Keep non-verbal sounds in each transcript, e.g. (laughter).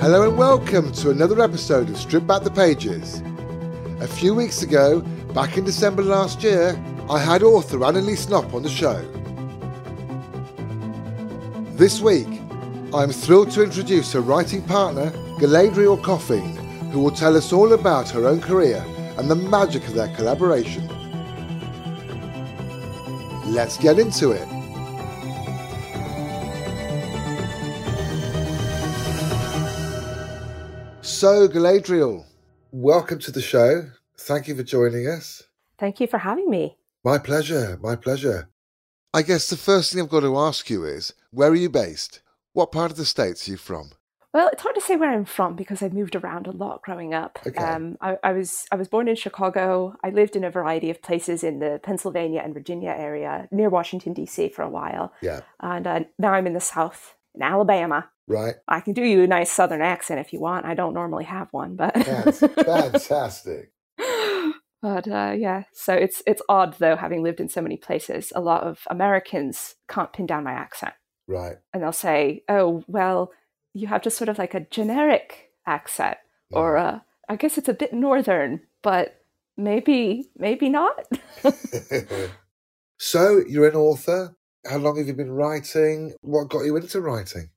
Hello and welcome to another episode of Strip Back the Pages. A few weeks ago, back in December last year, I had author Anneliese Knop on the show. This week, I'm thrilled to introduce her writing partner, Galadriel Coffeen, who will tell us all about her own career and the magic of their collaboration. Let's get into it. So, Galadriel, welcome to the show. Thank you for joining us. Thank you for having me. My pleasure, my pleasure. I guess the first thing I've got to ask you is where are you based? What part of the States are you from? Well, it's hard to say where I'm from because I've moved around a lot growing up. Okay. Um, I, I was I was born in Chicago. I lived in a variety of places in the Pennsylvania and Virginia area near Washington D.C. for a while, Yeah, and uh, now I'm in the South in Alabama. right. I can do you a nice Southern accent if you want. I don't normally have one, but That's (laughs) fantastic. but uh, yeah. So it's it's odd though, having lived in so many places. A lot of Americans can't pin down my accent. Right. and they'll say, "Oh, well, you have just sort of like a generic accent, or uh, I guess it's a bit northern, but maybe, maybe not." (laughs) (laughs) so, you're an author. How long have you been writing? What got you into writing?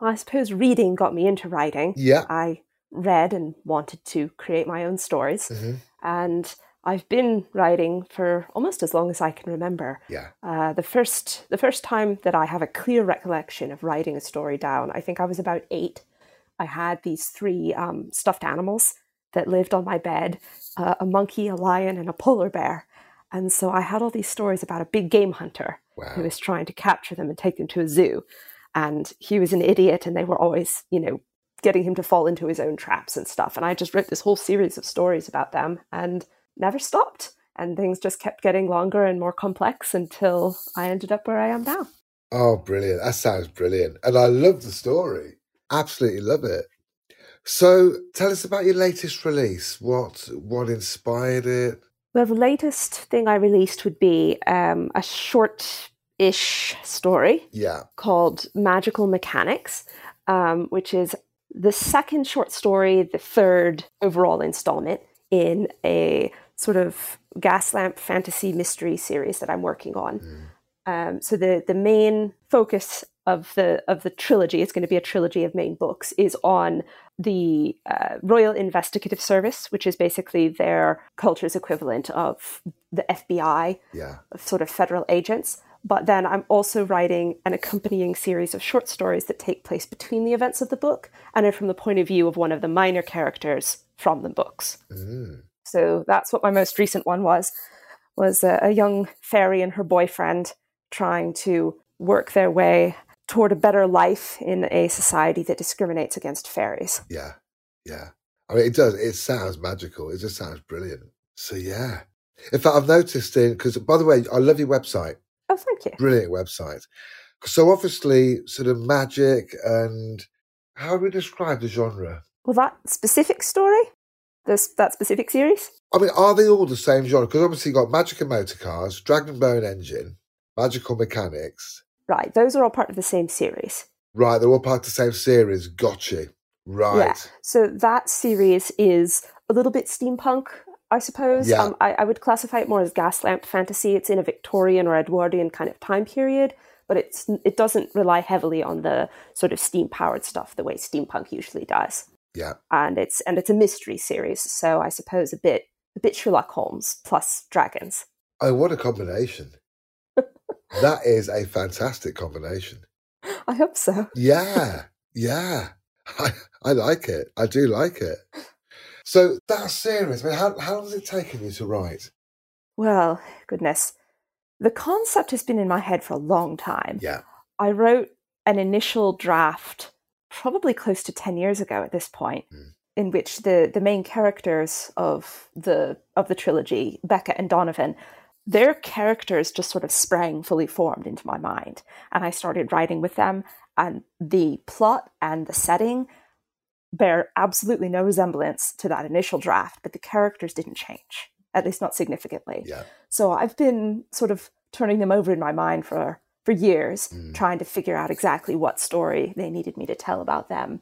I suppose reading got me into writing. Yeah. I read and wanted to create my own stories, hmm and I've been writing for almost as long as I can remember. Yeah. Uh, the first the first time that I have a clear recollection of writing a story down, I think I was about eight. I had these three um, stuffed animals that lived on my bed: uh, a monkey, a lion, and a polar bear. And so I had all these stories about a big game hunter who was trying to capture them and take them to a zoo. And he was an idiot, and they were always, you know, getting him to fall into his own traps and stuff. And I just wrote this whole series of stories about them and never stopped. And things just kept getting longer and more complex until I ended up where I am now. Oh, brilliant. That sounds brilliant. And I love the story. Absolutely love it. So, tell us about your latest release. What what inspired it? Well, the latest thing I released would be um, a short ish story Yeah. called Magical Mechanics, um, which is the second short story, the third overall installment in a sort of gas lamp fantasy mystery series that I'm working on. Um, so the the main focus of the of the trilogy, it's going to be a trilogy of main books, is on the uh, Royal Investigative Service, which is basically their culture's equivalent of the FBI, Yeah. sort of federal agents. But then I'm also writing an accompanying series of short stories that take place between the events of the book and are from the point of view of one of the minor characters from the books. Mm. So that's what my most recent one was was a, a young fairy and her boyfriend trying to work their way toward a better life in a society that discriminates against fairies. Yeah. Yeah. I mean, it does. It sounds magical. It just sounds brilliant. So, yeah. In fact, I've noticed in, because by the way, I love your website. Oh, thank you. Brilliant website. So, obviously, sort of magic and how do we describe the genre? Well, that specific story, this that specific series, I mean, are they all the same genre? Because obviously, you've got magic and motor cars, dragon bone engine, magical mechanics. Right? Those are all part of the same series. Right, they're all part of the same series. Got you. Right. Yeah. So that series is a little bit steampunk, I suppose. Yeah. Um, I, I would classify it more as gaslamp fantasy. It's in a Victorian or Edwardian kind of time period, but it's it doesn't rely heavily on the sort of steam powered stuff the way steampunk usually does. Yeah. And it's and it's a mystery series, so I suppose a bit a bit Sherlock Holmes plus dragons. Oh, what a combination. That is a fantastic combination. I hope so. Yeah. Yeah. I, I like it. I do like it. So that series, I mean, how, how long has it taken you to write? Well, goodness. The concept has been in my head for a long time. Yeah. I wrote an initial draft probably close to 10 years ago at this point Mm. in which the the main characters of the of the trilogy Becca and Donovan their characters just sort of sprang fully formed into my mind and I started writing with them and the plot and the setting bear absolutely no resemblance to that initial draft but the characters didn't change at least not significantly Yeah. so I've been sort of turning them over in my mind for for years, Mm. trying to figure out exactly what story they needed me to tell about them.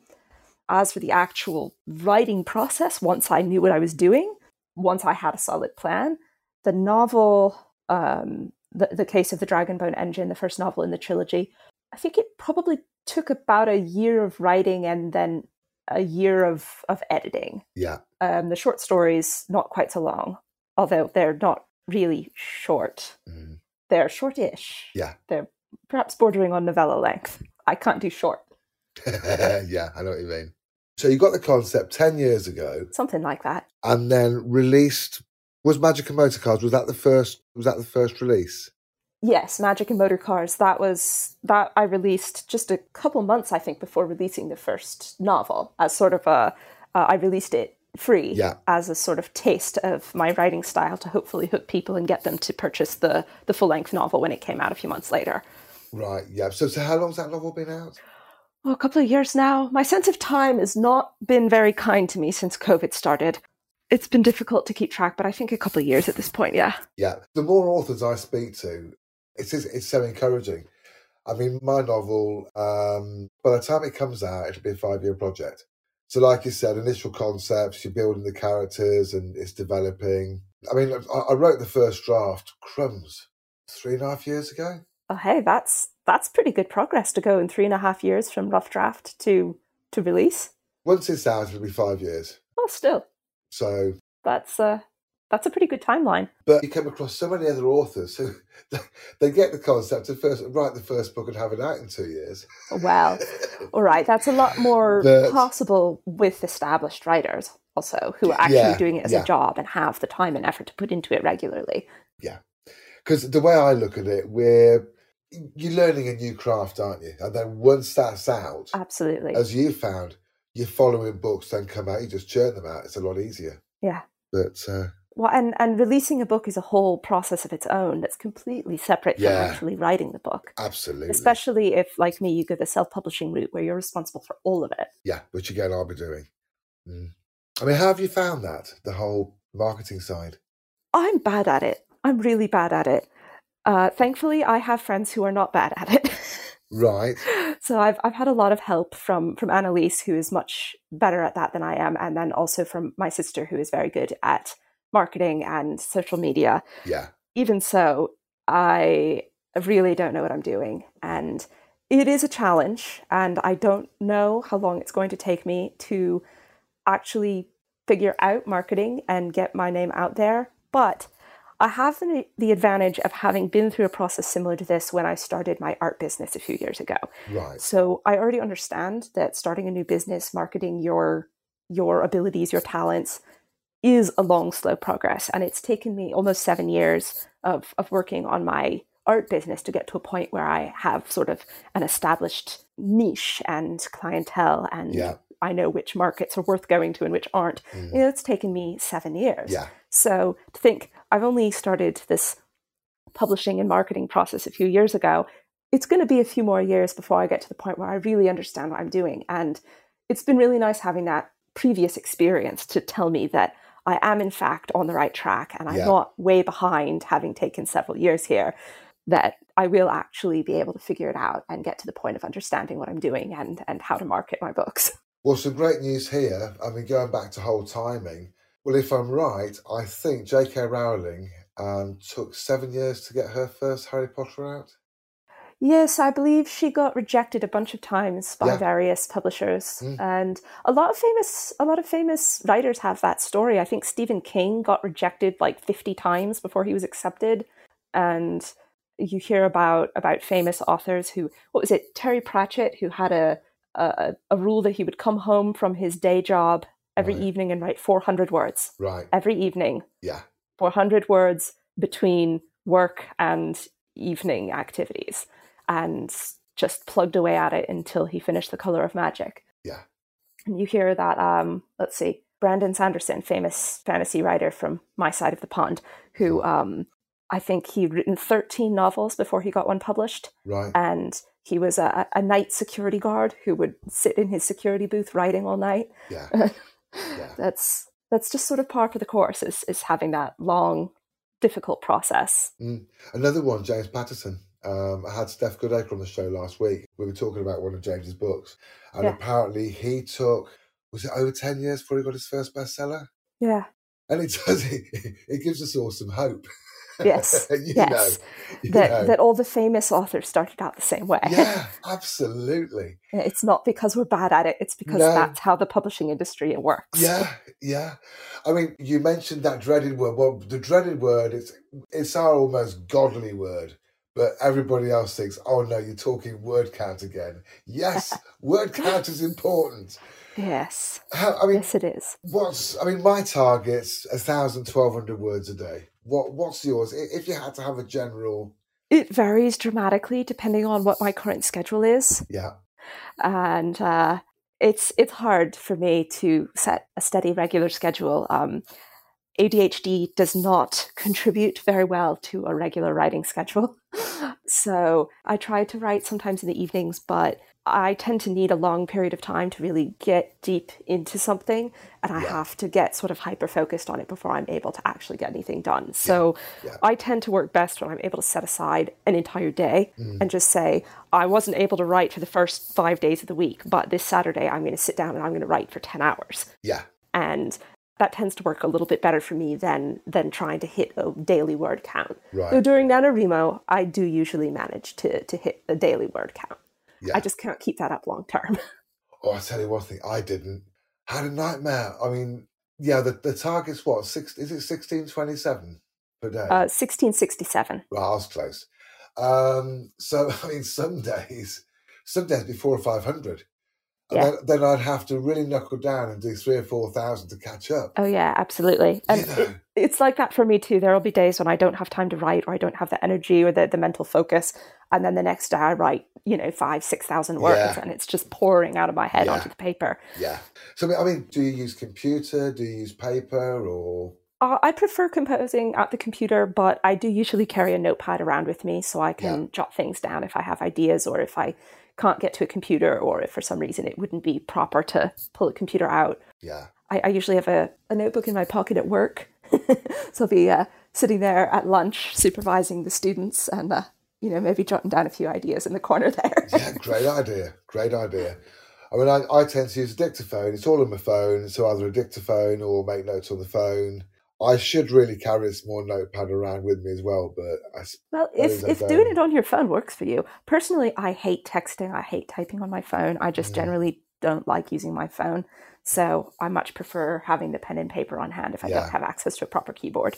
As for the actual writing process, once I knew what I was doing, once I had a solid plan, the novel, um, the, the Case of the Dragonbone Engine, the first novel in the trilogy, I think it probably took about a year of writing and then a year of, of editing. Yeah. Um, the short stories, not quite so long, although they're not really short. Mm. They're shortish. Yeah. They're perhaps bordering on novella length. I can't do short. (laughs) yeah, I know what you mean. So you got the concept 10 years ago Something like that. and then released was Magic and Motor Cars was that the first was that the first release? Yes, Magic and Motor Cars. That was that I released just a couple months, I think, before releasing the first novel as sort of a. Uh, I released it free Yeah. as a sort of taste of my writing style to hopefully hook people and get them to purchase the the full length novel when it came out a few months later. Right, yeah. So so how long's that novel been out? Oh, a couple of years now. My sense of time has not been very kind to me since COVID started. It's been difficult to keep track, but I think a couple of years at this point, yeah. Yeah. The more authors I speak to, it's it's so encouraging. I mean, my novel, um, by the time it comes out, it'll be a five year project. So, like you said, initial concepts, you're building the characters and it's developing. I mean, I, I wrote the first draft, crumbs, three and a half years ago. Oh, hey, that's that's pretty good progress to go in three and a half years from rough draft to to release. Once it's out, it'll be five years. Well, still, So, that's uh, that's a pretty good timeline. but you come across so many other authors who (laughs) they get the concept and first write the first book and have it out in two years. Well, (laughs) all right, that's a lot more But- possible with established writers also who are actually Yeah, doing it as yeah. a job and have the time and effort to put into it regularly. Yeah, because the way I look at it, we're you're learning a new craft, aren't you? And then once that's out, Absolutely. as you found, you're following books then come out, you just churn them out. It's a lot easier. Yeah. But uh, Well, and, and releasing a book is a whole process of its own that's completely separate from Yeah. actually writing the book. absolutely, Especially if, like me, you go the self publishing route where you're responsible for all of it. yeah. Which again, I'll be doing. Mm. I mean, how have you found that the whole marketing side? I'm bad at it. I'm really bad at it. Uh, thankfully, I have friends who are not bad at it. Right. (laughs) so I've I've had a lot of help from from Anneliese, who is much better at that than I am, and then also from my sister, who is very good at marketing and social media. Yeah. Even so, I really don't know what I'm doing, and it is a challenge, and I don't know how long it's going to take me to actually figure out marketing and get my name out there. But I have the, the advantage of having been through a process similar to this when I started my art business a few years ago. Right. So I already understand that starting a new business, marketing your your abilities, your talents is a long, slow progress. And it's taken me almost seven years of, of working on my art business to get to a point where I have sort of an established niche and clientele and Yeah. I know which markets are worth going to and which aren't. Mm. You know, it's taken me seven years. Yeah. So to think I've only started this publishing and marketing process a few years ago, it's going to be a few more years before I get to the point where I really understand what I'm doing. And it's been really nice having that previous experience to tell me that I am, in fact, on the right track and I'm Yeah. not way behind, having taken several years here, that I will actually be able to figure it out and get to the point of understanding what I'm doing and, and how to market my books. Well, some great news here. I mean, going back to whole timing. Well, if I'm right, I think J.K. Rowling um, took seven years to get her first Harry Potter out. Yes, I believe she got rejected a bunch of times by Yeah. various publishers, Mm. and a lot of famous a lot of famous writers have that story. I think Stephen King got rejected like fifty times before he was accepted, and you hear about about famous authors who what was it Terry Pratchett who had a a, a rule that he would come home from his day job every Right. evening and write four hundred words Right. every evening, Yeah. four hundred words between work and evening activities and just plugged away at it until he finished The Color of Magic. Yeah. And you hear that, um, let's see, Brandon Sanderson, famous fantasy writer from my side of the pond, who um, I think he'd written 13 novels before he got one published. Right. And he was a, a night security guard who would sit in his security booth writing all night. Yeah. (laughs) Yeah. That's that's just sort of par for the course is, is having that long, difficult process. Mm. Another one, James Patterson. Um, I had Steph Goodacre on the show last week. We were talking about one of James's books, and Yeah. apparently he took was it over ten years before he got his first bestseller? Yeah. And it (laughs) does it, it gives us all some hope. Yes. (laughs) yes. know, that know. that all the famous authors started out the same way. yeah, (laughs) absolutely. It's not because we're bad at it, it's because No. that's how the publishing industry works. Yeah, yeah. I mean, you mentioned that dreaded word. Well, the dreaded word it's it's our almost godly word, but everybody else thinks, "Oh no, you're talking word count again." Yes, (laughs) word count is important. Yes. How, I mean, Yes, it is. what's I mean, my target's a thousand, twelve hundred words a day. What what's yours? If you had to have a general, It varies dramatically depending on what my current schedule is. yeah, and uh, it's it's hard for me to set a steady regular schedule. Um, ADHD does not contribute very well to a regular writing schedule, (laughs) so I try to write sometimes in the evenings, but I tend to need a long period of time to really get deep into something, and I Yeah. have to get sort of hyper focused on it before I'm able to actually get anything done. So yeah. I tend to work best when I'm able to set aside an entire day Mm. and just say, I wasn't able to write for the first five days of the week, but this Saturday I'm going to sit down and I'm going to write for 10 hours. yeah, And that tends to work a little bit better for me than than trying to hit a daily word count. Right. So during NaNoWriMo, I do usually manage to, to hit a daily word count. Yeah. I just can't keep that up long term. (laughs) Oh, I tell you one thing, I didn't. Had a nightmare. I mean, yeah, the, the target's what? Six, is it 1627 per day? Uh, 1667. Well, I was close. Um, so, (laughs) I mean, some days, some days before 500. Yeah. then, then I'd have to really knuckle down and do three or four thousand to catch up. Oh, yeah, absolutely. And You it, it's like that for me too. There will be days when I don't have time to write, or I don't have the energy or the, the mental focus, and then the next day I write, you know, five, six thousand words, Yeah. and it's just pouring out of my head Yeah. onto the paper. Yeah. So I mean, do you use computer? Do you use paper? Or Uh, I prefer composing at the computer, but I do usually carry a notepad around with me so I can jot things down if I have ideas or if I can't get to a computer or if for some reason it wouldn't be proper to pull a computer out. yeah, I, I usually have a, a notebook in my pocket at work. (laughs) so I'll be uh, sitting there at lunch supervising the students and, uh, you know, maybe jotting down a few ideas in the corner (laughs) there. yeah, great idea, great idea. I mean, I, I tend to use a dictaphone. It's all on my phone, so either a dictaphone or make notes on the phone. I should really carry a small notepad around with me as well, but I, Well, if, if doing it on your phone works for you. Personally, I hate texting. I hate typing on my phone. I just Mm. generally don't like using my phone. So I much prefer having the pen and paper on hand if I Yeah. don't have access to a proper keyboard.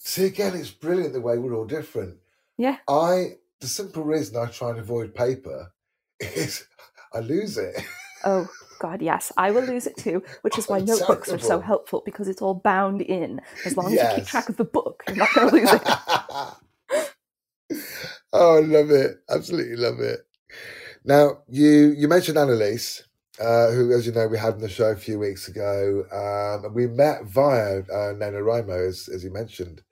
see again, it's brilliant the way we're all different. Yeah. I the simple reason I try and avoid paper (laughs) is I lose it. Oh, God, yes. I will lose it too, which is why Oh, (laughs) notebooks are so helpful because it's all bound in. As long as you keep track of the book, you're not going to lose it. (laughs) (laughs) oh, I love it. Absolutely love it. Now, you you mentioned Anneliese, uh, who, as you know, we had on the show a few weeks ago. Um, and we met via uh, NaNoWriMo, as, as you mentioned.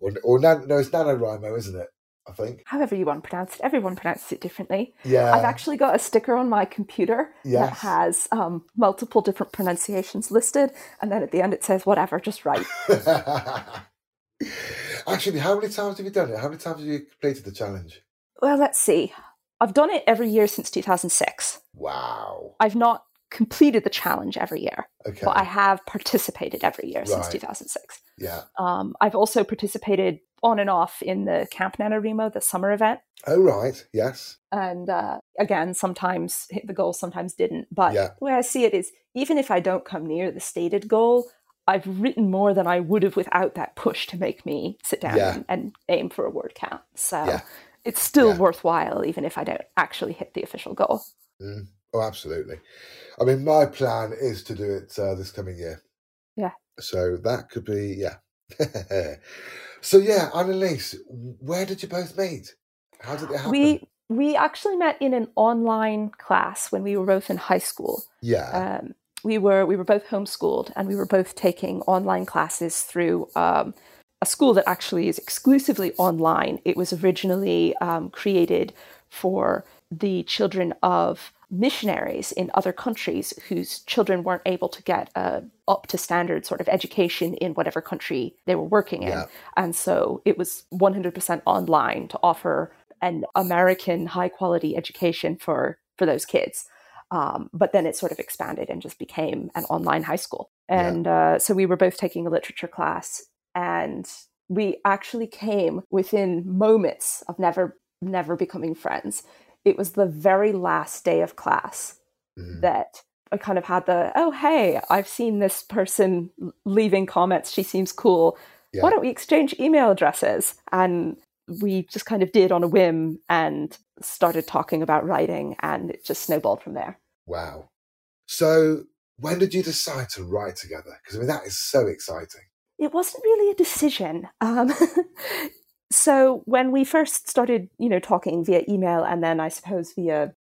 Or, or Nan, no, it's NaNoWriMo, isn't it? I think. However, you want to pronounce it, everyone pronounces it differently. Yeah. I've actually got a sticker on my computer that has um, multiple different pronunciations listed, and then at the end it says, whatever, just write. (laughs) Actually, how many times have you done it? How many times have you completed the challenge? Well, let's see. I've done it every year since 2006. Wow. I've not completed the challenge every year, Okay. but I have participated every year since 2006. Yeah. Um, I've also participated on and off in the Camp NaNoWriMo, the summer event. Oh, right. Yes. And uh, again, sometimes hit the goal, sometimes didn't. But Yeah. the way I see it is even if I don't come near the stated goal, I've written more than I would have without that push to make me sit down Yeah. and, and aim for a word count. So Yeah. it's still worthwhile, even if I don't actually hit the official goal. Mm. Oh, absolutely. I mean, my plan is to do it uh, this coming year. Yeah. So that could be, yeah. (laughs) so, yeah, Anneliese, where did you both meet? How did it happen? We we actually met in an online class when we were both in high school. yeah. Um, we were we were both homeschooled, and we were both taking online classes through um, a school that actually is exclusively online. It was originally um, created for the children of missionaries in other countries whose children weren't able to get a up to standard sort of education in whatever country they were working in. Yeah. And so it was 100% online to offer an American high quality education for for those kids. Um, but then it sort of expanded and just became an online high school. And yeah. uh, so we were both taking a literature class, and we actually came within moments of never never becoming friends. It was the very last day of class mm. that I kind of had the oh hey I've seen this person leaving comments. She seems cool. Yeah. Why don't we exchange email addresses? And we just kind of did on a whim and started talking about writing, and it just snowballed from there. Wow. So, when did you decide to write together? Because I mean, that is so exciting. It wasn't really a decision. Um, (laughs) so, when we first started, you know, talking via email, and then I suppose via,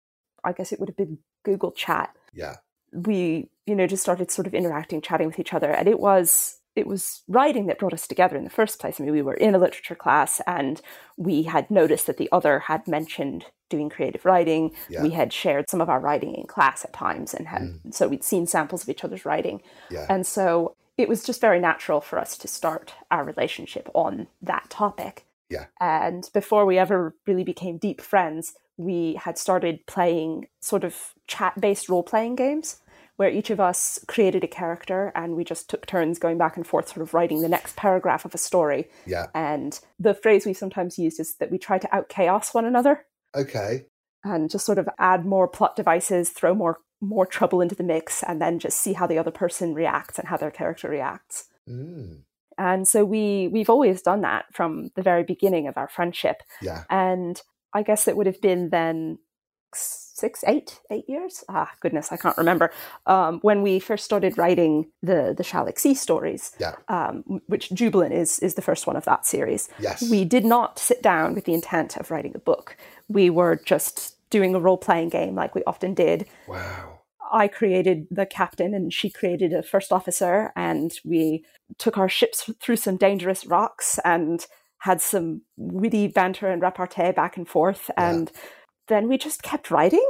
I guess it would have been Google Chat. Yeah. We, you know, just started sort of interacting, chatting with each other, and it was it was writing that brought us together in the first place. I mean, we were in a literature class and we had noticed that the other had mentioned doing creative writing. Yeah. We had shared some of our writing in class at times and had, mm. so we'd seen samples of each other's writing. Yeah. And so it was just very natural for us to start our relationship on that topic. Yeah. And before we ever really became deep friends, we had started playing sort of chat based role playing games where each of us created a character and we just took turns going back and forth, sort of writing the next paragraph of a story. Yeah. And the phrase we sometimes used is that we try to out chaos one another. Okay. And just sort of add more plot devices, throw more more trouble into the mix, and then just see how the other person reacts and how their character reacts. Mm. And so we we've always done that from the very beginning of our friendship. Yeah. And I guess it would have been then six, eight, eight years. Ah, goodness, I can't remember. Um, when we first started writing the the Shallic Sea stories, yeah. um, which Jubilant is is the first one of that series. Yes. We did not sit down with the intent of writing a book. We were just doing a role playing game like we often did. Wow. I created the captain and she created a first officer, and we took our ships through some dangerous rocks and had some witty banter and repartee back and forth. Yeah. And then we just kept writing.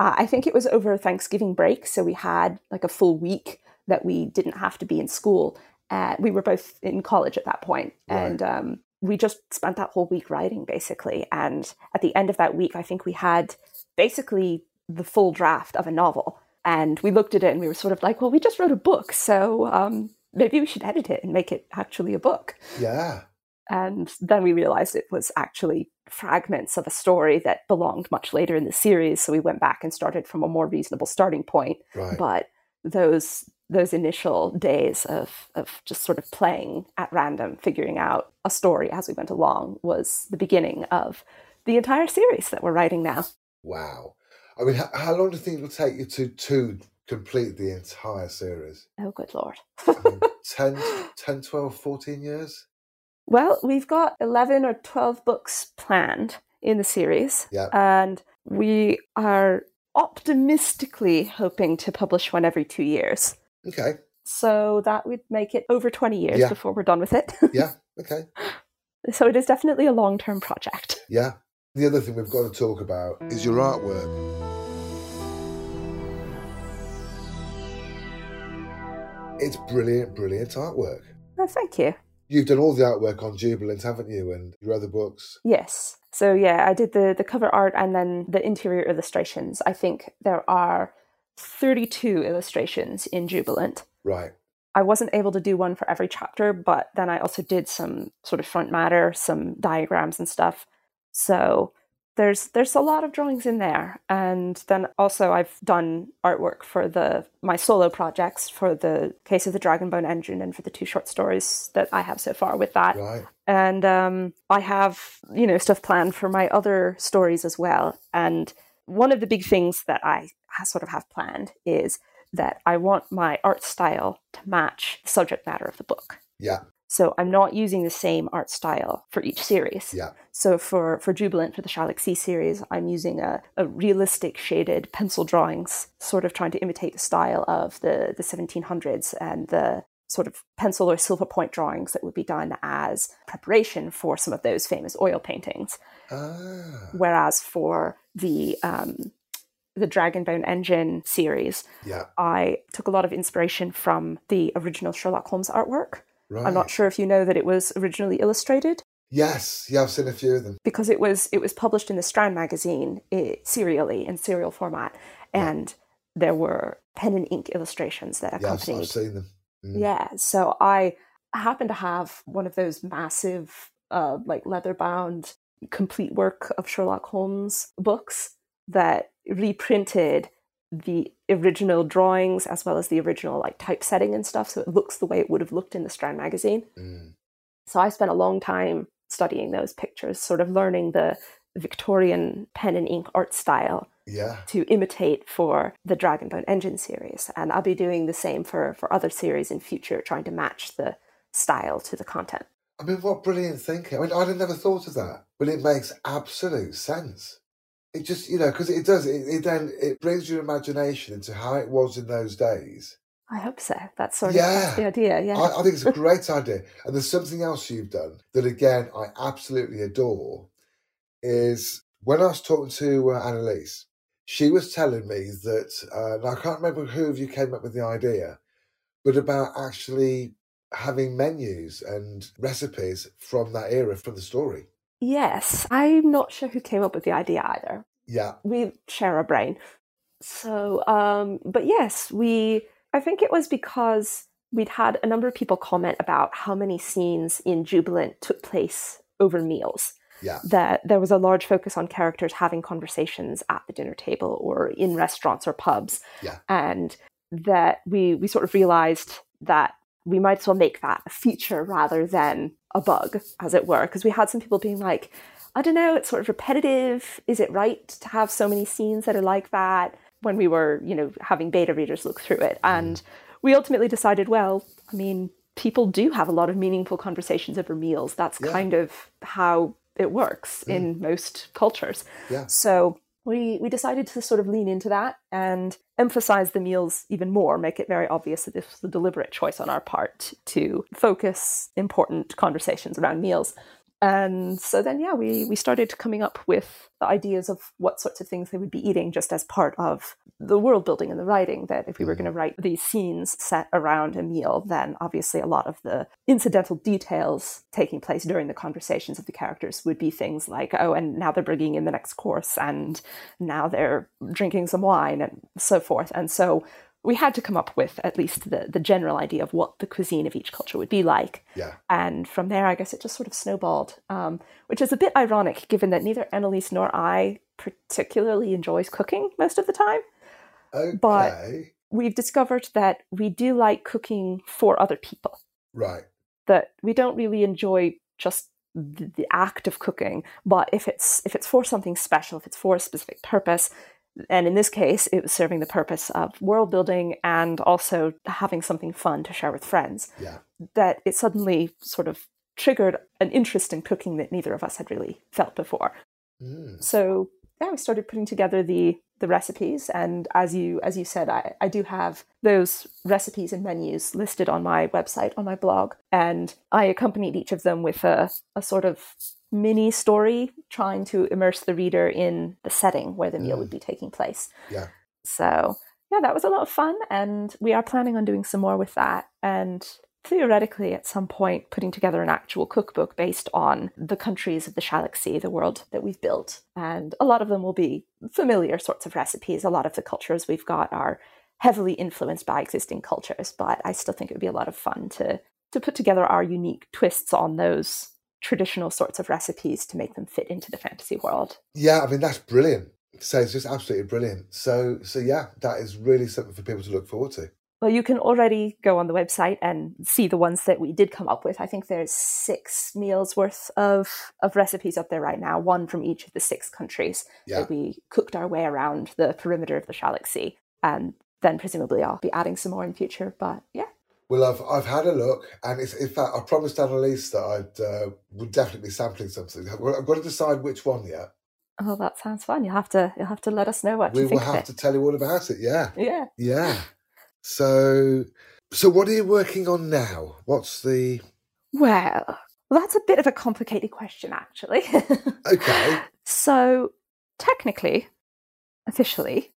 Uh, I think it was over Thanksgiving break, so we had like a full week that we didn't have to be in school. Uh, we were both in college at that point, right. and um, we just spent that whole week writing basically. And at the end of that week, I think we had basically the full draft of a novel. And we looked at it and we were sort of like, well, we just wrote a book, so um, maybe we should edit it and make it actually a book. Yeah. And then we realized it was actually fragments of a story that belonged much later in the series. So we went back and started from a more reasonable starting point. Right. But those those initial days of of just sort of playing at random, figuring out a story as we went along was the beginning of the entire series that we're writing now. Wow. I mean, how, how long do you think it will take you to to complete the entire series? Oh, good lord. I mean, (laughs) 10, 10, 12, 14 years? Well, we've got 11 or 12 books planned in the series. Yeah. And we are optimistically hoping to publish one every two years. Okay. So that would make it over 20 years yeah. before we're done with it. yeah. (laughs) Okay. So it is definitely a long term project. Yeah. The other thing we've got to talk about is your artwork. It's brilliant, brilliant artwork. Oh, thank you. You've done all the artwork on Jubilant, haven't you, and your other books? Yes. So yeah, I did the the cover art and then the interior illustrations. I think there are 32 illustrations in Jubilant. Right. I wasn't able to do one for every chapter, but then I also did some sort of front matter, some diagrams and stuff. So there's there's a lot of drawings in there. And then also i've done artwork for the my solo projects for the case of the dragonbone engine and for the two short stories that i have so far with that. Right. and um, i have you know stuff planned for my other stories as well. And one of the big things that i sort of have planned is that i want my art style to match the subject matter of the book. Yeah so I'm not using the same art style for each series. Yeah. So for for Jubilant for the Shallic Sea series, I'm using a, a realistic shaded pencil drawings, sort of trying to imitate the style of the the 1700s and the sort of pencil or silver point drawings that would be done as preparation for some of those famous oil paintings. Ah. Whereas for the um, the Dragonbone Engine series, yeah. I took a lot of inspiration from the original Sherlock Holmes artwork. Right. I'm not sure if you know that it was originally illustrated. Yes, yeah, I've seen a few of them. because it was it was published in the Strand magazine eh, serially in serial format, and there were pen and ink illustrations that Yeah, accompanied. I've seen them. Mm. Yeah, so I happen to have one of those massive, uh, like leather bound, complete work of Sherlock Holmes books that reprinted the original drawings as well as the original like typesetting and stuff, so it looks the way it would have looked in the Strand magazine. Mm. So I spent a long time studying those pictures, sort of learning the Victorian pen and ink art style Yeah. to imitate for the Dragonbone Engine series. And I'll be doing the same for, for other series in future, trying to match the style to the content. I mean, what brilliant thinking. I mean, I'd have never thought of that, but it makes absolute sense. It just, you know, because it does, it, it then, it brings your imagination into how it was in those days. I hope so. That's sort of Yeah. that's the idea. Yeah. I, I think it's a great idea. And there's something else you've done that, again, I absolutely adore. Is when I was talking to uh, Anneliese, she was telling me that, uh, and I can't remember who of you came up with the idea, but about actually having menus and recipes from that era, from the story. yes. I'm not sure who came up with the idea either. Yeah, we share a brain. So, um, but yes, we, I think it was because we'd had a number of people comment about how many scenes in Jubilant took place over meals. yeah, That there was a large focus on characters having conversations at the dinner table or in restaurants or pubs. Yeah. And that we, we sort of realized that we might as well make that a feature rather than a bug, as it were. Because we had some people being like, I don't know, it's sort of repetitive. Is it right to have so many scenes that are like that? When we were, you know, having beta readers look through it. Mm. And we ultimately decided, well, I mean, people do have a lot of meaningful conversations over meals. That's Yeah. kind of how it works mm. in most cultures. yeah. So we we decided to sort of lean into that and emphasize the meals even more, make it very obvious that this was a deliberate choice on our part to focus important conversations around meals. And so then, yeah, we, we started coming up with the ideas of what sorts of things they would be eating just as part of the world building and the writing. That if we were Mhm. going to write these scenes set around a meal, then obviously a lot of the incidental details taking place during the conversations of the characters would be things like, oh, and now they're bringing in the next course, and now they're drinking some wine, and so forth. And so we had to come up with at least the, the general idea of what the cuisine of each culture would be like. Yeah. And from there, I guess it just sort of snowballed, um, which is a bit ironic given that neither Anneliese nor I particularly enjoys cooking most of the time. Okay. But- We've discovered that we do like cooking for other people, right. that we don't really enjoy just the, the act of cooking, but if it's if it's for something special, if it's for a specific purpose, and in this case, it was serving the purpose of world building and also having something fun to share with friends. Yeah. that it suddenly sort of triggered an interest in cooking that neither of us had really felt before. Mm. So yeah, we started putting together the the recipes, and as you as you said, I, I do have those recipes and menus listed on my website on my blog, and I accompanied each of them with a, a sort of mini story trying to immerse the reader in the setting where the meal Mm. would be taking place. Yeah. So yeah, that was a lot of fun, and we are planning on doing some more with that. And theoretically, at some point, putting together an actual cookbook based on the countries of the Shallic Sea, the world that we've built. And a lot of them will be familiar sorts of recipes. A lot of the cultures we've got are heavily influenced by existing cultures, but I still think it would be a lot of fun to to put together our unique twists on those traditional sorts of recipes to make them fit into the fantasy world. Yeah, I mean that's brilliant. So it's just absolutely brilliant. So so yeah, that is really something for people to look forward to. Well, you can already go on the website and see the ones that we did come up with. I think there's six meals worth of, of recipes up there right now, one from each of the six countries Yeah. that we cooked our way around the perimeter of the Shallic Sea. And then presumably I'll be adding some more in future. But yeah, Well, I've I've had a look, and it's in fact I promised Anneliese that I'd uh, would definitely be sampling something. I've got, I've got to decide which one yet. oh, that sounds fun. You'll have to you'll have to let us know what we you will have to tell you all about it. Yeah, Yeah. yeah. So so what are you working on now? What's the Well, that's a bit of a complicated question, actually. (laughs) okay? So, technically, officially,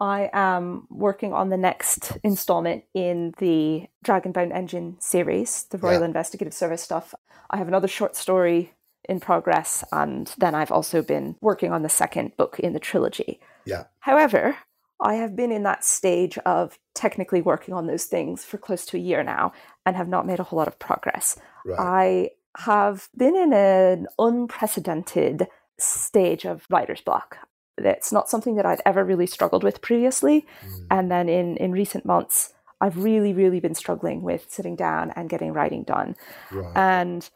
I am working on the next installment in the Dragonbone Engine series, the Royal Yeah. Investigative Service stuff. I have another short story in progress, and then I've also been working on the second book in the trilogy. Yeah. However, I have been in that stage of technically working on those things for close to a year now and have not made a whole lot of progress. Right. I have been in an unprecedented stage of writer's block. It's not something that I'd ever really struggled with previously. Mm. And then in, in recent months, I've really, really been struggling with sitting down and getting writing done. Right. And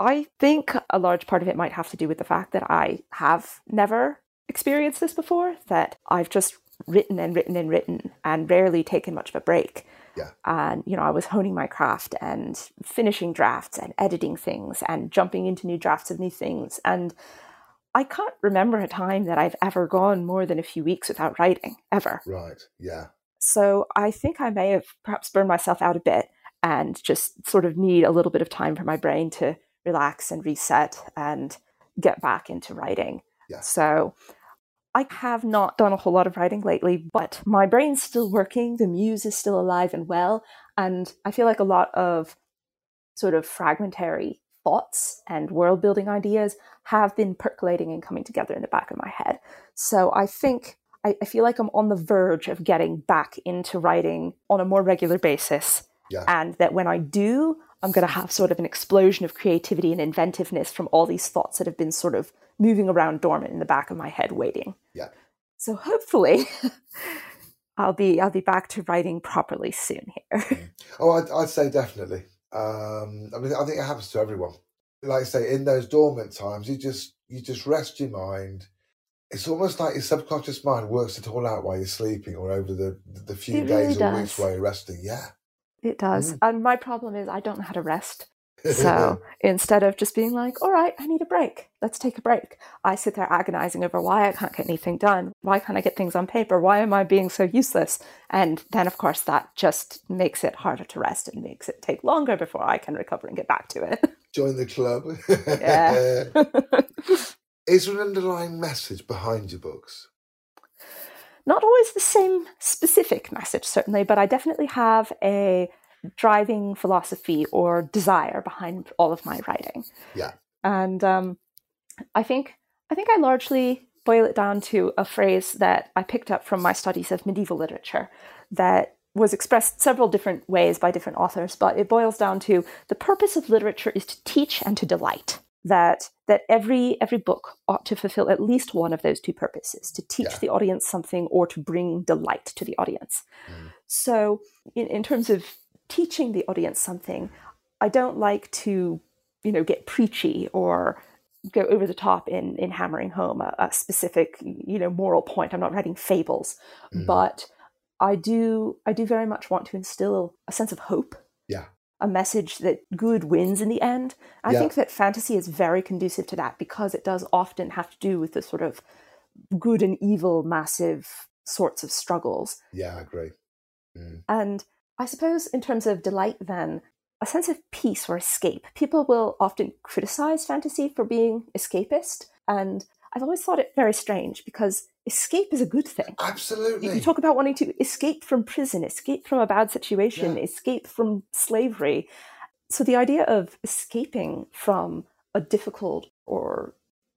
I think a large part of it might have to do with the fact that I have never experienced this before, that I've just written and written and written and rarely taken much of a break. Yeah. And, you know, I was honing my craft and finishing drafts and editing things and jumping into new drafts of new things. And I can't remember a time that I've ever gone more than a few weeks without writing, ever. right. Yeah. So I think I may have perhaps burned myself out a bit and just sort of need a little bit of time for my brain to relax and reset and get back into writing. Yeah. So I have not done a whole lot of writing lately, but my brain's still working. The muse is still alive and well. And I feel like a lot of sort of fragmentary thoughts and world building ideas have been percolating and coming together in the back of my head. So I think I, I feel like I'm on the verge of getting back into writing on a more regular basis. Yeah. And that when I do, I'm going to have sort of an explosion of creativity and inventiveness from all these thoughts that have been sort of moving around dormant in the back of my head, waiting. Yeah. So hopefully, (laughs) I'll be I'll be back to writing properly soon here. Mm-hmm. Oh, I'd, I'd say definitely. Um, I mean, I think it happens to everyone. Like I say, in those dormant times, you just you just rest your mind. It's almost like your subconscious mind works it all out while you're sleeping, or over the the few It really days or weeks while you're resting. Yeah. It does. Mm. And my problem is I don't know how to rest. So (laughs) instead of just being like, all right, I need a break, let's take a break, I sit there agonizing over why I can't get anything done. Why can't I get things on paper? Why am I being so useless? And then, of course, that just makes it harder to rest and makes it take longer before I can recover and get back to it. (laughs) join the club. Yeah. (laughs) Is there an underlying message behind your books? Not always the same specific message, certainly, but I definitely have a driving philosophy or desire behind all of my writing. Yeah. And um, I think I think I largely boil it down to a phrase that I picked up from my studies of medieval literature that was expressed several different ways by different authors, but it boils down to the purpose of literature is to teach and to delight. That that every every book ought to fulfill at least one of those two purposes: to teach Yeah. the audience something or to bring delight to the audience. Mm. So, in, in terms of teaching the audience something, I don't like to, you know, get preachy or go over the top in in hammering home a, a specific, you know, moral point. I'm not writing fables, Mm. but I do I do very much want to instill a sense of hope. Yeah. A message that good wins in the end. I Yeah. think that fantasy is very conducive to that because it does often have to do with the sort of good and evil, massive sorts of struggles. Yeah, I agree. Mm. And I suppose, in terms of delight, then, a sense of peace or escape. People will often criticize fantasy for being escapist. And I've always thought it very strange because escape is a good thing. Absolutely. You, you talk about wanting to escape from prison, escape from a bad situation, Yeah. escape from slavery. So the idea of escaping from a difficult or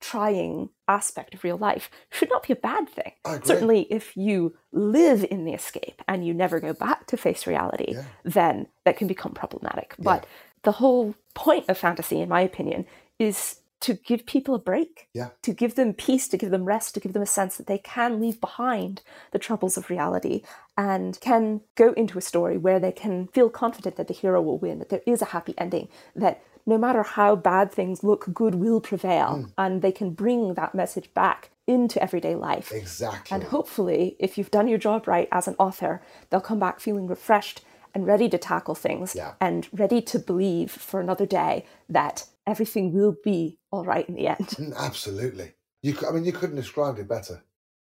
trying aspect of real life should not be a bad thing. Certainly, if you live in the escape and you never go back to face reality, Yeah. then that can become problematic. But the whole point of fantasy, in my opinion, is to give people a break, Yeah. to give them peace, to give them rest, to give them a sense that they can leave behind the troubles of reality and can go into a story where they can feel confident that the hero will win, that there is a happy ending, that no matter how bad things look, good will prevail, Hmm. and they can bring that message back into everyday life. Exactly. And hopefully, if you've done your job right as an author, they'll come back feeling refreshed and ready to tackle things Yeah. and ready to believe for another day that everything will be all right in the end. Absolutely. You, I mean, you couldn't describe it better.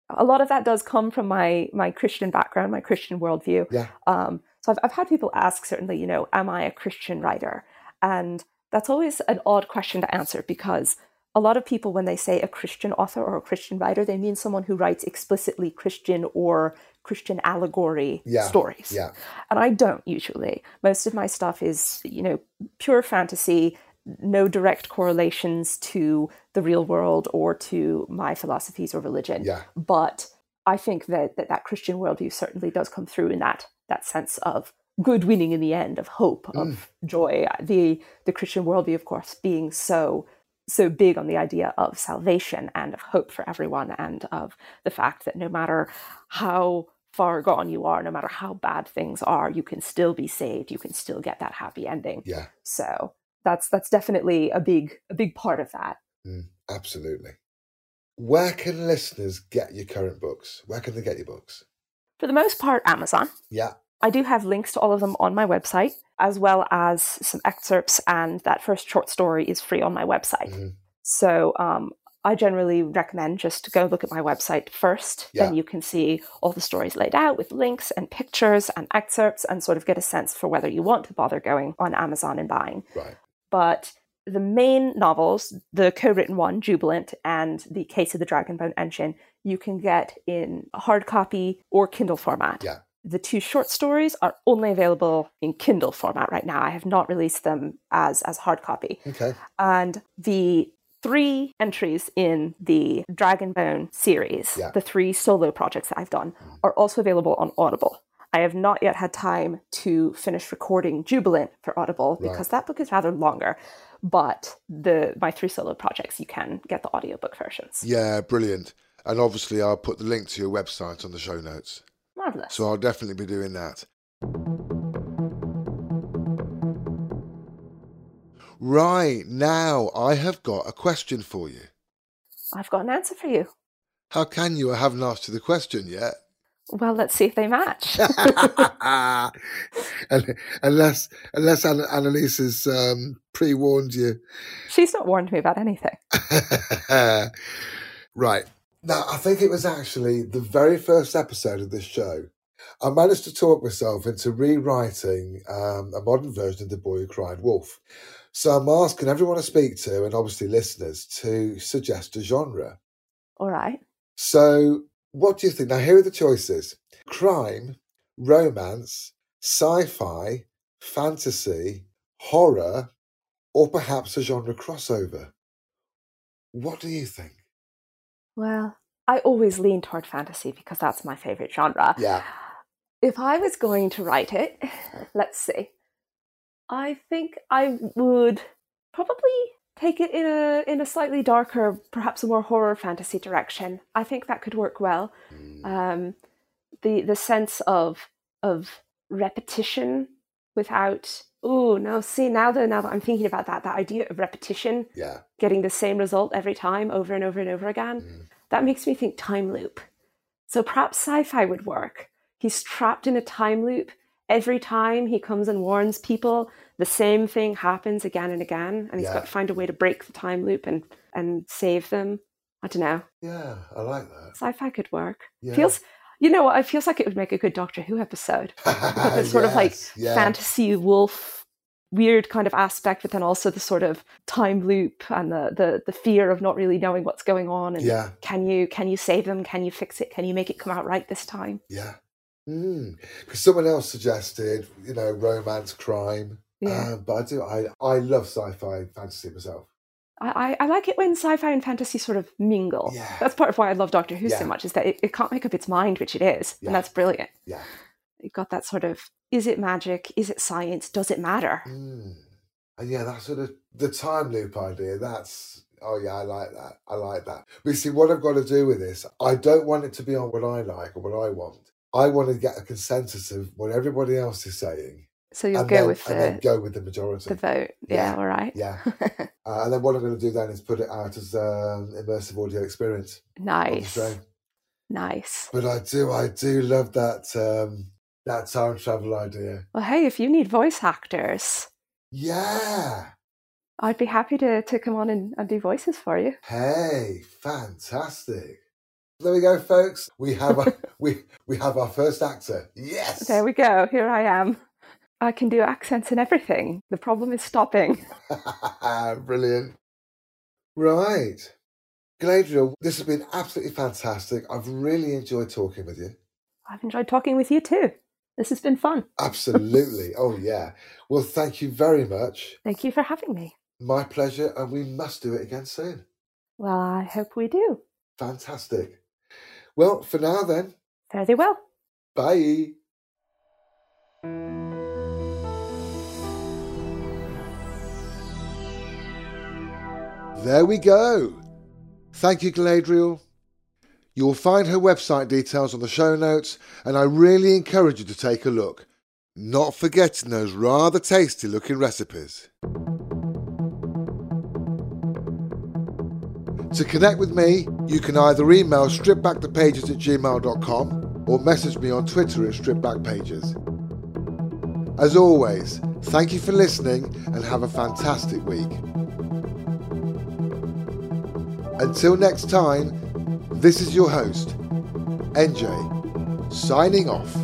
A lot of that does come from my my Christian background, my Christian worldview. Yeah. Um, so I've, I've had people ask, certainly, you know, am I a Christian writer? And that's always an odd question to answer because a lot of people, when they say a Christian author or a Christian writer, they mean someone who writes explicitly Christian or Christian allegory Yeah, stories. Yeah. And I don't usually. Most of my stuff is, you know, pure fantasy, no direct correlations to the real world or to my philosophies or religion. Yeah. But I think that that, that Christian worldview certainly does come through in that that sense of good winning in the end, of hope, of mm. joy. The the Christian worldview, of course, being so so big on the idea of salvation and of hope for everyone and of the fact that no matter how far gone you are, no matter how bad things are, you can still be saved. You can still get that happy ending. Yeah. So that's that's definitely a big a big part of that. Mm, absolutely. Where can listeners get your current books? Where can they get your books? For the most part, Amazon. Yeah. I do have links to all of them on my website, as well as some excerpts, and that first short story is free on my website. Mhm. So um, I generally recommend just go look at my website first. Then you can see all the stories laid out with links and pictures and excerpts and sort of get a sense for whether you want to bother going on Amazon and buying. Right. But the main novels, the co written one, Jubilant, and The Case of the Dragonbone Engine, you can get in hard copy or Kindle format. Yeah. The two short stories are only available in Kindle format right now. I have not released them as, as hard copy. Okay. And the three entries in the Dragonbone series, Yeah. the three solo projects that I've done, hmm. are also available on Audible. I have not yet had time to finish recording Jubilant for Audible Right. because that book is rather longer. But the my three solo projects, you can get the audiobook versions. Yeah, brilliant. And obviously, I'll put the link to your website on the show notes. Marvelous. So I'll definitely be doing that. Right, now I have got a question for you. I've got an answer for you. How can you? I haven't asked you the question yet. Well, let's see if they match. (laughs) (laughs) Unless unless Anna- Anneliese has um, pre-warned you. She's not warned me about anything. (laughs) right. Now, I think it was actually the very first episode of this show. I managed to talk myself into rewriting um, a modern version of The Boy Who Cried Wolf. So I'm asking everyone I speak to, and obviously listeners, to suggest a genre. All right. So, what do you think? Now, here are the choices crime, romance, sci fi, fantasy, horror, or perhaps a genre crossover. What do you think? Well, I always lean toward fantasy because that's my favorite genre. Yeah. If I was going to write it, let's see. I think I would probably take it in a in a slightly darker, perhaps a more horror fantasy direction. I think that could work well. Mm, Um, the the sense of of repetition without oh no see now that now that I'm thinking about that that idea of repetition yeah. getting the same result every time over and over and over again Mm, that makes me think time loop. So perhaps sci fi would work. He's trapped in a time loop. Every time he comes and warns people, the same thing happens again and again, and he's Yeah. got to find a way to break the time loop and, and save them. I don't know. Yeah, I like that. Sci fi could work. Yeah. Feels, you know what? It feels like it would make a good Doctor Who episode. (laughs) But this sort of like Yes, yeah. fantasy wolf weird kind of aspect, but then also the sort of time loop and the, the, the fear of not really knowing what's going on and Yeah, can you can you save them? Can you fix it? Can you make it come out right this time? yeah. Hmm. Because someone else suggested, you know, romance, crime. Yeah, Um, but I do, I, I love sci-fi fantasy myself. I, I like it when sci-fi and fantasy sort of mingle. Yeah. That's part of why I love Doctor Who Yeah. so much is that it, it can't make up its mind, which it is, Yeah. and that's brilliant. Yeah. You've got that sort of is it magic? Is it science? Does it matter? Mm. And yeah, that sort of the time loop idea. That's oh yeah, I like that. I like that. But you see, what I've got to do with this, I don't want it to be on what I like or what I want. I want to get a consensus of what everybody else is saying, So you'll and, go then, with and then the go with the majority. the vote. Yeah, Yeah. all right. Yeah, (laughs) uh, and then what I'm going to do then is put it out as um, immersive audio experience nice, nice. But I do, I do love that um, that time travel idea. Well, hey, if you need voice actors, Yeah. I'd be happy to to come on and, and do voices for you. Hey, fantastic. There we go, folks. We have a, (laughs) we we have our first actor. Yes. There we go. Here I am. I can do accents and everything. The problem is stopping. (laughs) Brilliant. Right. Galadriel, this has been absolutely fantastic. I've really enjoyed talking with you. I've enjoyed talking with you too. This has been fun. Absolutely. (laughs) oh, yeah. Well, thank you very much. Thank you for having me. My pleasure, and we must do it again soon. Well, I hope we do. Fantastic. Well, for now then. Fare thee well. Bye. There we go. Thank you, Galadriel. You will find her website details on the show notes, and I really encourage you to take a look, not forgetting those rather tasty looking recipes. To connect with me, you can either email stripbackthepages at gmail.com or message me on Twitter at stripbackpages. As always, thank you for listening and have a fantastic week. Until next time, this is your host, NJ, signing off.